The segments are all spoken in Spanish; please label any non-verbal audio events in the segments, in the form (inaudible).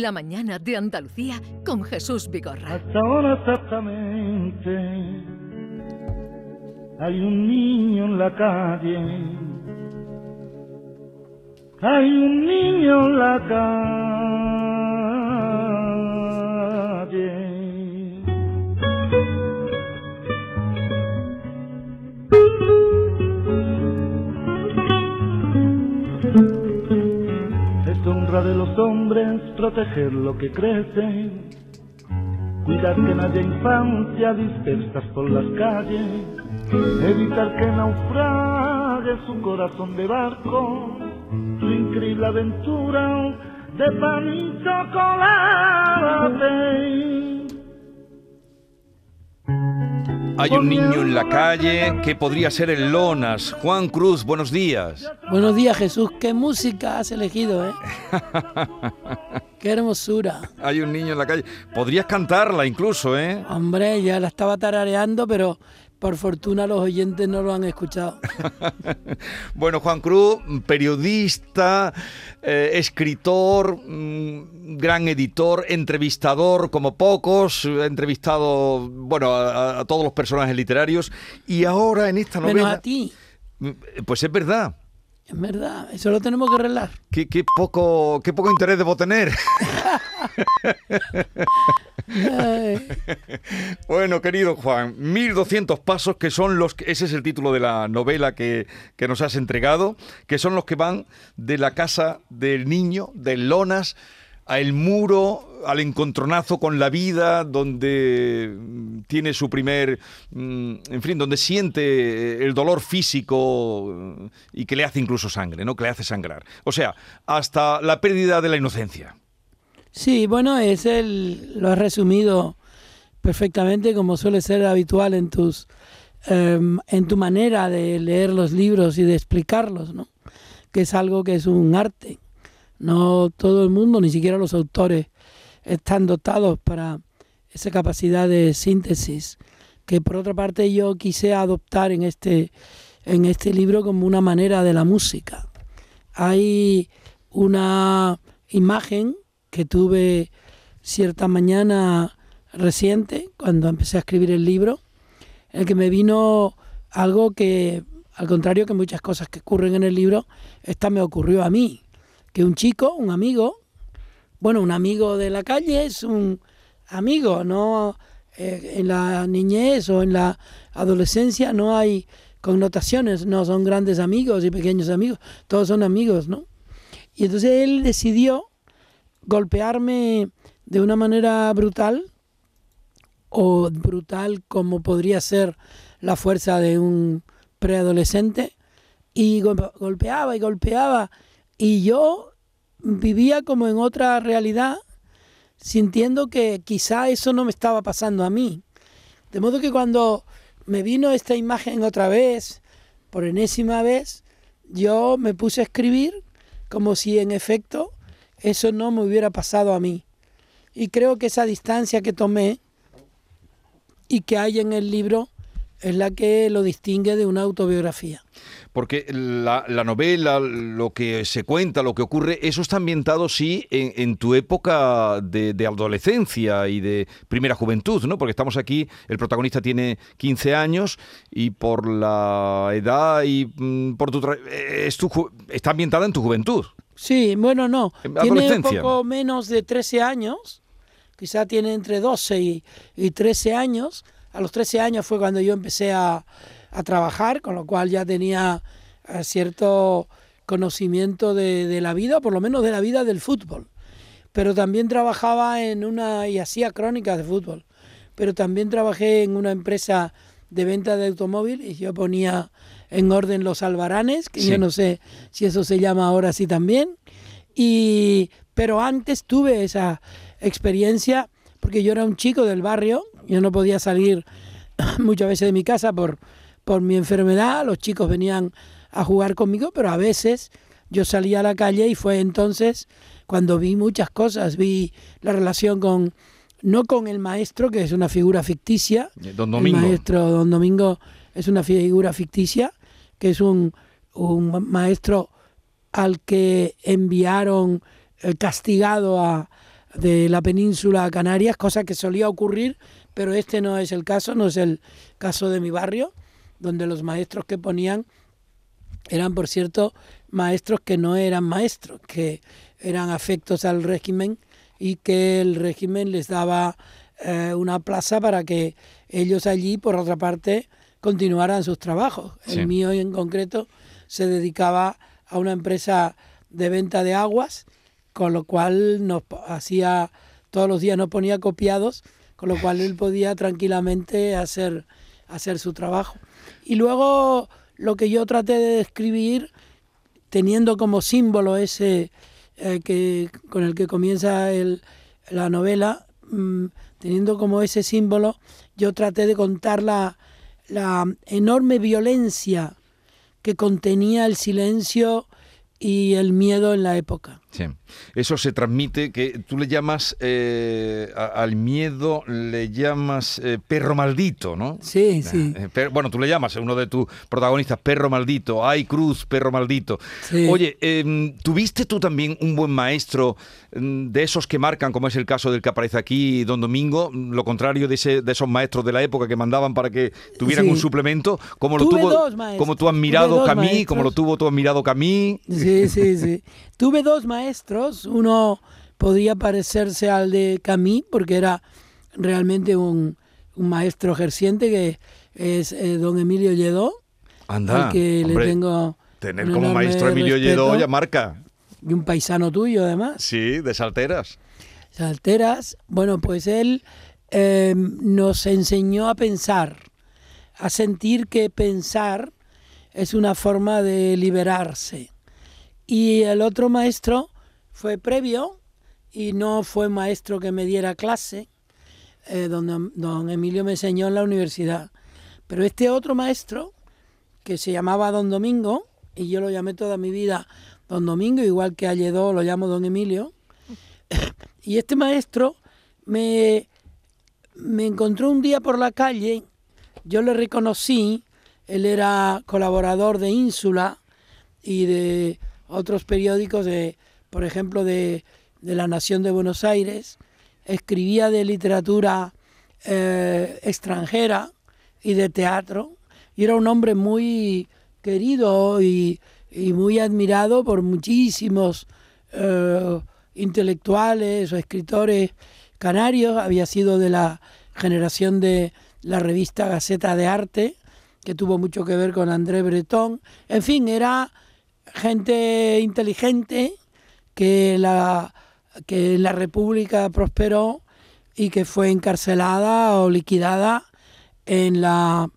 La mañana de Andalucía con Jesús Vigorra. Hasta ahora exactamente hay un niño en la calle. Hay un niño en la calle. De los hombres proteger lo que crece, cuidar que no haya infancia dispersas por las calles, evitar que naufrague su corazón de barco, su increíble aventura de pan y chocolate. Hay un niño en la calle que podría ser el Lonas. Juan Cruz, buenos días. Buenos días, Jesús. ¿Qué música has elegido, eh? (laughs) Qué hermosura. Hay un niño en la calle. Podrías cantarla incluso, ¿eh? Hombre, ya la estaba tarareando, pero por fortuna los oyentes no lo han escuchado. (laughs) bueno, Juan Cruz, periodista, eh, escritor, mm, gran editor, entrevistador como pocos, ha entrevistado, bueno, a, a, todos los personajes literarios y ahora en esta novela... Menos a ti. Pues es verdad. Es verdad, eso lo tenemos que arreglar. Qué, qué poco, qué poco interés debo tener. (laughs) (laughs) bueno, querido Juan, 1200 pasos que son los que, ese es el título de la novela que, que, nos has entregado, que son los que van de la casa del niño, del Lonas, al muro, al encontronazo con la vida, donde tiene su primer, en fin, donde siente el dolor físico y que le hace incluso sangre, ¿no? Que le hace sangrar. O sea, hasta la pérdida de la inocencia. Sí, bueno, es el, lo has resumido perfectamente como suele ser habitual en tus eh, en tu manera de leer los libros y de explicarlos, ¿no? Que es algo que es un arte. No todo el mundo, ni siquiera los autores, están dotados para esa capacidad de síntesis que por otra parte yo quise adoptar en este en este libro como una manera de la música. Hay una imagen que tuve cierta mañana reciente, cuando empecé a escribir el libro, en el que me vino algo que, al contrario que muchas cosas que ocurren en el libro, esta me ocurrió a mí, que un chico, un amigo, bueno, un amigo de la calle es un amigo, no eh, en la niñez o en la adolescencia no hay connotaciones, no son grandes amigos y pequeños amigos, todos son amigos, ¿no? Y entonces él decidió golpearme de una manera brutal o brutal como podría ser la fuerza de un preadolescente y golpeaba y golpeaba y yo vivía como en otra realidad sintiendo que quizá eso no me estaba pasando a mí. De modo que cuando me vino esta imagen otra vez, por enésima vez, yo me puse a escribir como si en efecto eso no me hubiera pasado a mí. Y creo que esa distancia que tomé y que hay en el libro es la que lo distingue de una autobiografía. Porque la, la, novela, lo que se cuenta, lo que ocurre, eso está ambientado, sí, en, tu época de, de, adolescencia y de primera juventud, ¿no? Porque estamos aquí, el protagonista tiene 15 años y por la edad y mm, por tu, es tu está ambientada en tu juventud. Sí, bueno, no. Tiene un poco menos de 13 años, quizá tiene entre 12 y, y 13 años. A los 13 años fue cuando yo empecé a, a trabajar, con lo cual ya tenía eh, cierto conocimiento de, de, la vida, por lo menos de la vida del fútbol. Pero también trabajaba en una y hacía crónicas de fútbol. Pero también trabajé en una empresa de venta de automóvil y yo ponía en orden los albaranes, que sí. yo no sé si eso se llama ahora así también. Y pero antes tuve esa experiencia porque yo era un chico del barrio, yo no podía salir (clears throat) muchas veces de mi casa por por mi enfermedad, los chicos venían a jugar conmigo, pero a veces yo salía a la calle y fue entonces cuando vi muchas cosas, vi la relación con, no con el maestro, que es una figura ficticia, Don Domingo. el maestro Don Domingo es una figura ficticia, que es un, un maestro al que enviaron eh, castigado a, de la península a Canarias, cosa que solía ocurrir, pero este no es el caso, no es el caso de mi barrio, donde los maestros que ponían eran, por cierto, maestros que no eran maestros, que eran afectos al régimen y que el régimen les daba eh, una plaza para que ellos allí, por otra parte, continuaran sus trabajos. El mío en concreto se dedicaba a una empresa de venta de aguas, con lo cual nos hacía todos los días nos ponía copiados, con lo cual él podía tranquilamente hacer, hacer su trabajo. Y luego lo que yo traté de describir, teniendo como símbolo ese eh, que, con el que comienza el, la novela, mm, teniendo como ese símbolo, yo traté de contar la, la enorme violencia que contenía el silencio y el miedo en la época. Sí. Eso se transmite, que tú le llamas eh, al miedo, le llamas eh, perro maldito, ¿no? Sí, sí. Eh, bueno, tú le llamas, uno de tus protagonistas, perro maldito, ay cruz, perro maldito. Oye, em, ¿tuviste tú también un buen maestro em, de esos que marcan, como es el caso del que aparece aquí, don Domingo, lo contrario de, ese, de esos maestros de la época que mandaban para que tuvieran un suplemento, como lo tuvo, como tú has mirado Camí, como lo tuvo tú has mirado Camí. Sí, sí, sí. (laughs) Tuve dos maestros, uno podía parecerse al de Camille porque era realmente un, maestro ejerciente que es eh, don Emilio Lledó, Anda, que le tengo tener como maestro Emilio Lledó ya marca. Y un paisano tuyo además. Sí, de Salteras. Salteras, bueno, pues él eh, nos enseñó a pensar, a sentir que pensar es una forma de liberarse y el otro maestro fue previo y no fue maestro que me diera clase, eh, donde don Emilio me enseñó en la universidad. Pero este otro maestro, que se llamaba Don Domingo, y yo lo llamé toda mi vida Don Domingo, igual que a Lledó lo llamo Don Emilio, (laughs) y este maestro me, me encontró un día por la calle, yo le reconocí, él era colaborador de Ínsula y de otros periódicos, de, por ejemplo, de, La Nación de Buenos Aires, escribía de literatura eh, extranjera y de teatro, y era un hombre muy querido y, muy admirado por muchísimos eh, intelectuales o escritores canarios, había sido de la generación de la revista Gaceta de Arte, que tuvo mucho que ver con André Breton, en fin, era gente inteligente que la, que la República prosperó y que fue encarcelada o liquidada en la,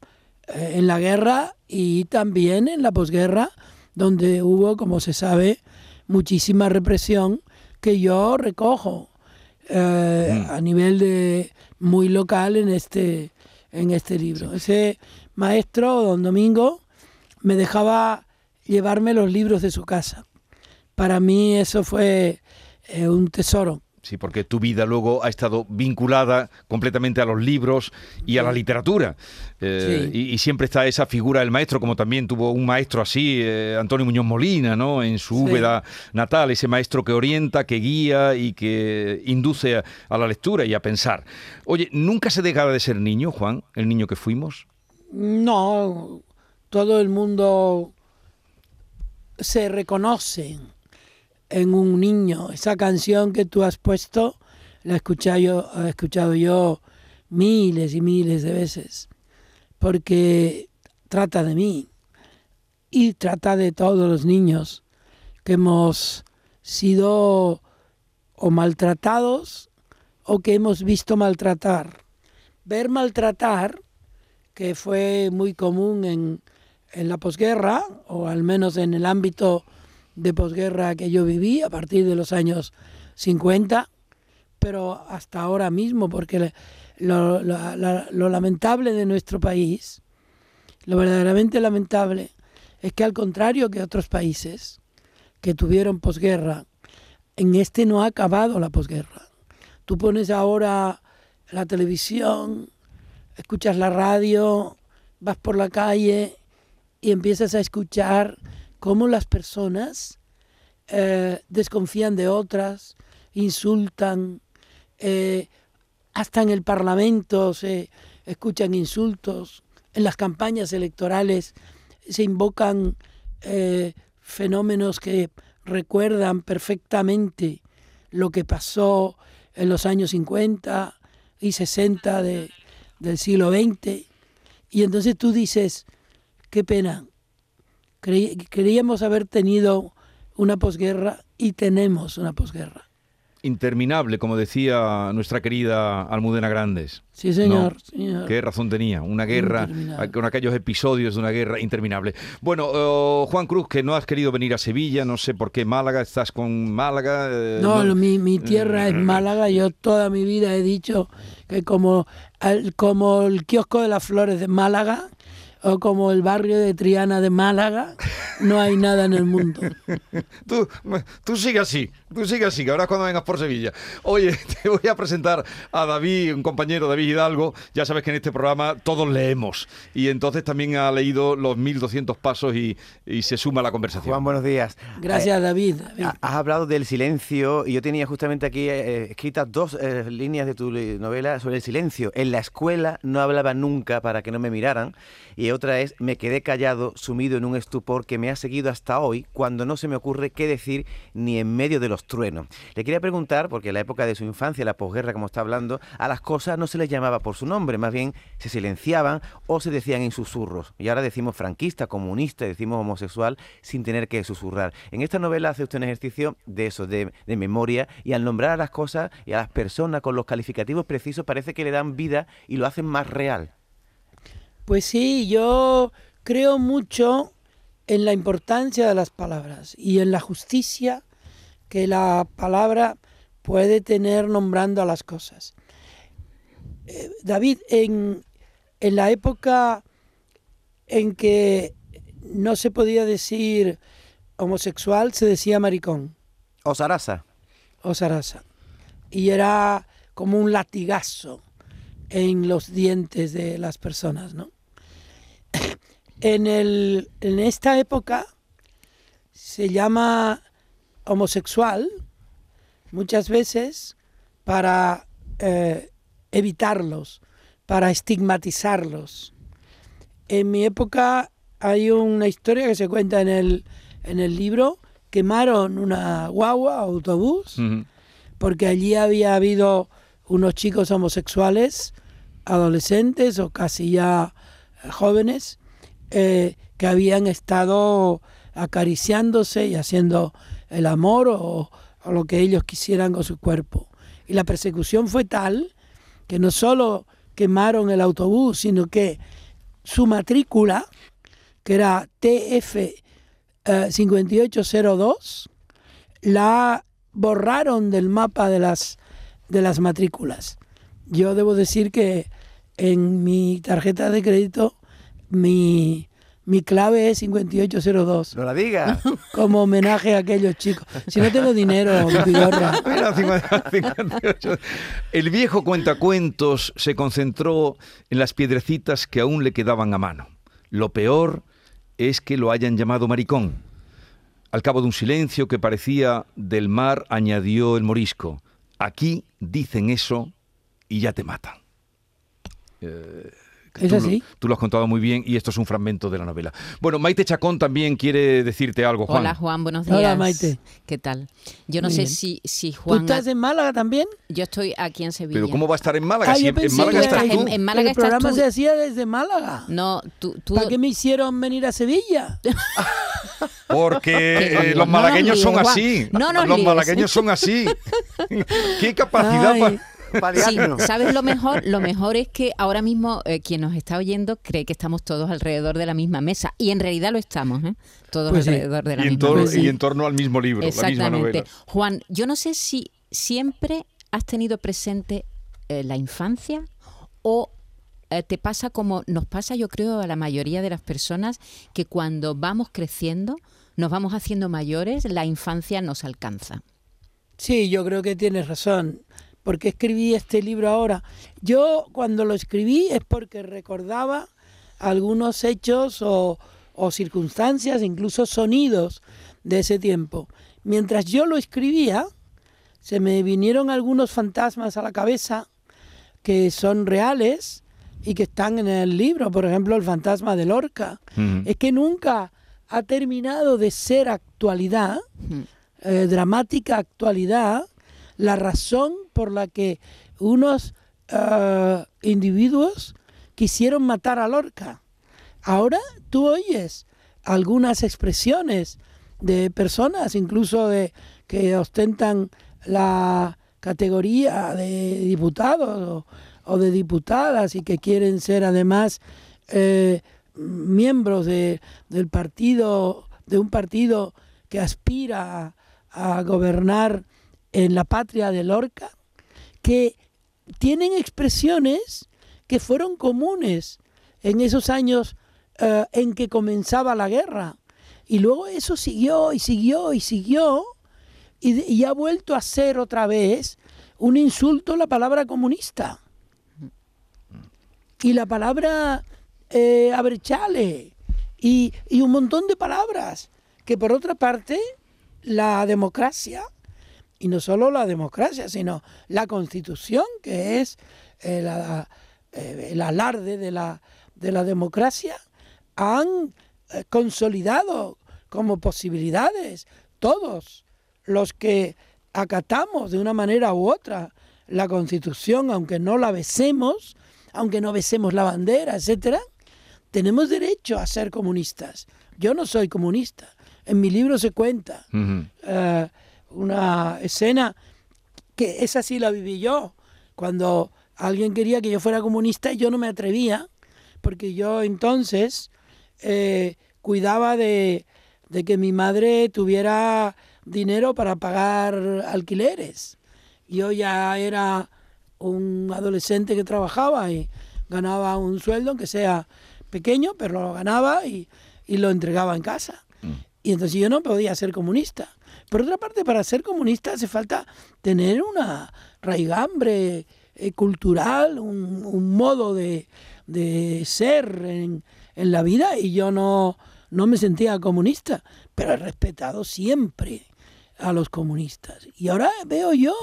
eh, en la guerra y también en la posguerra, donde hubo, como se sabe, muchísima represión que yo recojo eh, mm. a nivel de muy local en este, en este libro. Ese maestro, don Domingo, me dejaba llevarme los libros de su casa. Para mí eso fue eh, un tesoro. Sí, porque tu vida luego ha estado vinculada completamente a los libros y a la literatura. Eh, y, siempre está esa figura del maestro, como también tuvo un maestro así, eh, Antonio Muñoz Molina, ¿no? En su sí. natal, ese maestro que orienta, que guía y que induce a, a, la lectura y a pensar. Oye, ¿nunca se dejaba de ser niño, Juan, el niño que fuimos? No, todo el mundo se reconoce en un niño. Esa canción que tú has puesto, la he escuchado yo, he escuchado yo miles y miles de veces, porque trata de mí y trata de todos los niños que hemos sido o maltratados o que hemos visto maltratar. Ver maltratar, que fue muy común en, en la posguerra, o al menos en el ámbito de posguerra que yo viví a partir de los años 50, pero hasta ahora mismo, porque lo, lo, lamentable de nuestro país, lo verdaderamente lamentable, es que al contrario que otros países que tuvieron posguerra, en este no ha acabado la posguerra. Tú pones ahora la televisión, escuchas la radio, vas por la calle y empiezas a escuchar cómo las personas eh, desconfían de otras, insultan, eh, hasta en el Parlamento se escuchan insultos, en las campañas electorales se invocan eh, fenómenos que recuerdan perfectamente lo que pasó en los años 50 y 60 de, del siglo XX. Y entonces tú dices, qué pena, creíamos haber tenido una posguerra y tenemos una posguerra interminable, como decía nuestra querida Almudena Grandes. Sí, señor, Qué razón tenía, una guerra, con aquellos episodios de una guerra interminable. Bueno, oh, Juan Cruz, que no has querido venir a Sevilla, no sé por qué Málaga, estás con Málaga. Eh, no, Mi, tierra es Málaga, yo toda mi vida he dicho que como, como el kiosco de las flores de Málaga, o como el barrio de Triana de Málaga, no hay nada en el mundo. (laughs) tú, tú sigue así, tú sigue así, que ahora cuando vengas por Sevilla. Oye, (laughs) te voy a presentar a David, un compañero, David Hidalgo. Ya sabes que en este programa todos leemos. Y entonces también ha leído los 1200 pasos y, se suma a la conversación. Juan, buenos días. Gracias, eh, David. Has hablado del silencio y yo tenía justamente aquí eh, escritas dos eh, líneas de tu novela sobre el silencio. En la escuela no hablaba nunca para que no me miraran y otra es me quedé callado, sumido en un estupor que me ha seguido hasta hoy, cuando no se me ocurre qué decir ni en medio de los truenos. Le quería preguntar, porque en la época de su infancia, la posguerra, como está hablando, a las cosas no se les llamaba por su nombre, más bien se silenciaban o se decían en susurros. Y ahora decimos franquista, comunista, decimos homosexual, sin tener que susurrar. En esta novela hace usted un ejercicio de eso, de, de memoria, y al nombrar a las cosas y a las personas con los calificativos precisos, parece que le dan vida y lo hacen más real. Pues sí, yo creo mucho en la importancia de las palabras y en la justicia que la palabra puede tener nombrando a las cosas. Eh, David, en, en la época en que no se podía decir homosexual, se decía maricón. O zaraza. O zaraza. Y era como un latigazo en los dientes de las personas, ¿no? En, el, en esta época se llama homosexual muchas veces para eh, evitarlos, para estigmatizarlos. En mi época hay una historia que se cuenta en el, en el libro, quemaron una guagua, autobús, porque allí había habido unos chicos homosexuales, adolescentes o casi ya jóvenes, eh, que habían estado acariciándose y haciendo el amor o, lo que ellos quisieran con su cuerpo. Y la persecución fue tal que no solo quemaron el autobús, sino que su matrícula, que era TF 5802, eh, la borraron del mapa de las, de las matrículas. Yo debo decir que en mi tarjeta de crédito mi, mi clave es 5802. No la diga. (laughs) Como homenaje a aquellos chicos. Si no tengo dinero, (laughs) El viejo cuentacuentos se concentró en las piedrecitas que aún le quedaban a mano. Lo peor es que lo hayan llamado maricón. Al cabo de un silencio que parecía del mar, añadió el morisco. Aquí dicen eso y ya te matan. Eh, ¿Es así? Tú lo has contado muy bien y esto es un fragmento de la novela. Bueno, Maite Chacón también quiere decirte algo, Juan. Hola, Juan, buenos días. Hola, Maite. ¿Qué tal? Yo no sé si, si Juan... ¿Tú estás en Málaga también? Yo estoy aquí en Sevilla. ¿Pero cómo va a estar en Málaga? si en, Málaga estás tú. En, Málaga El programa se hacía desde Málaga. No, tú... tú... ¿Para qué me hicieron venir a Sevilla? (laughs) Porque (laughs) eh, los malagueños son así. No, no, los malagueños son así. ¿Qué capacidad para Sí, ¿sabes lo mejor? Lo mejor es que ahora mismo eh, quien nos está oyendo cree que estamos todos alrededor de la misma mesa. Y en realidad lo estamos, ¿eh? Todos pues alrededor de la misma mesa. Y en torno al mismo libro, Exactamente. Juan, yo no sé si siempre has tenido presente eh, la infancia o te pasa como nos pasa yo creo a la mayoría de las personas que cuando vamos creciendo, nos vamos haciendo mayores, la infancia nos alcanza. Sí, yo creo que tienes razón. ¿Por qué escribí este libro ahora? Yo cuando lo escribí es porque recordaba algunos hechos o, circunstancias, incluso sonidos de ese tiempo. Mientras yo lo escribía, se me vinieron algunos fantasmas a la cabeza que son reales y que están en el libro, por ejemplo, el fantasma de Lorca. Es que nunca ha terminado de ser actualidad, eh, dramática actualidad, la razón por la que unos eh, individuos quisieron matar a Lorca. Ahora tú oyes algunas expresiones de personas, incluso de que ostentan la categoría de diputados o, de diputadas y que quieren ser además eh, miembros de, del partido, de un partido que aspira a gobernar en la patria de Lorca, que tienen expresiones que fueron comunes en esos años eh, en que comenzaba la guerra. Y luego eso siguió y siguió y siguió y, ha vuelto a ser otra vez un insulto la palabra comunista. Y la palabra eh, abrechale y, y un montón de palabras que por otra parte la democracia y no solo la democracia, sino la constitución, que es eh, la- eh, el alarde de la, de la democracia, han eh, consolidado como posibilidades todos los que acatamos de una manera u otra la constitución, aunque no la besemos, aunque no besemos la bandera, etcétera, tenemos derecho a ser comunistas. Yo no soy comunista. En mi libro se cuenta una escena que esa sí la viví yo, cuando alguien quería que yo fuera comunista y yo no me atrevía, porque yo entonces eh, cuidaba de, de que mi madre tuviera dinero para pagar alquileres. Yo ya era un adolescente que trabajaba y ganaba un sueldo, aunque sea pequeño, pero lo ganaba y, y lo entregaba en casa. Y entonces yo no podía ser comunista. Por otra parte, para ser comunista hace falta tener una raigambre eh, cultural, un, un modo de, ser en, en la vida y yo no, no me sentía comunista, pero he respetado siempre a los comunistas. Y ahora veo yo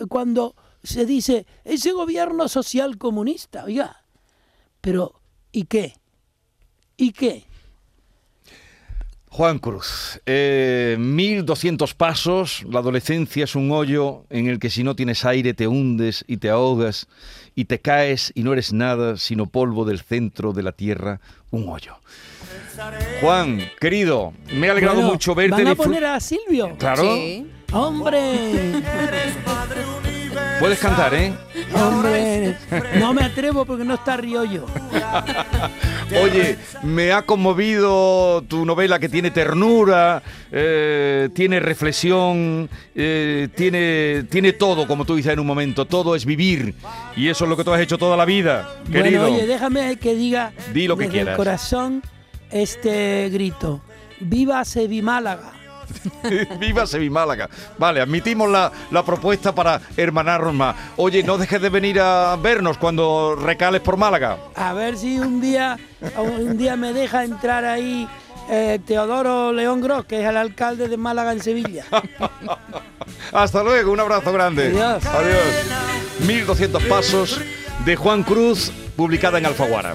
eh, cuando se dice ese gobierno social comunista, oiga, pero ¿y qué? ¿Y qué? Juan Cruz, eh, 1200 pasos, la adolescencia es un hoyo en el que si no tienes aire te hundes y te ahogas y te caes y no eres nada sino polvo del centro de la tierra, un hoyo. Juan, querido, me ha alegrado Bueno, mucho verte. ¿Van a poner a Silvio? Claro, Sí. ¡Hombre! Puedes cantar, ¿eh? ¡Hombre! No me atrevo porque no está Riollo. (laughs) Oye, me ha conmovido tu novela que tiene ternura, eh, tiene reflexión, eh, tiene, tiene todo, como tú dices en un momento, todo es vivir. Y eso es lo que tú has hecho toda la vida, querido. Bueno, oye, déjame que diga Di lo que desde quieras. el corazón este grito. ¡Viva Sevi Málaga! (laughs) Viva Sevimálaga. Vale, admitimos la, la propuesta para hermanarnos más. Oye, no dejes de venir a vernos cuando recales por Málaga. A ver si un día, un día me deja entrar ahí eh, Teodoro León Gros, que es el alcalde de Málaga en Sevilla. (laughs) Hasta luego, un abrazo grande. Adiós. Adiós. 1200 pasos de Juan Cruz, publicada en Alfaguara.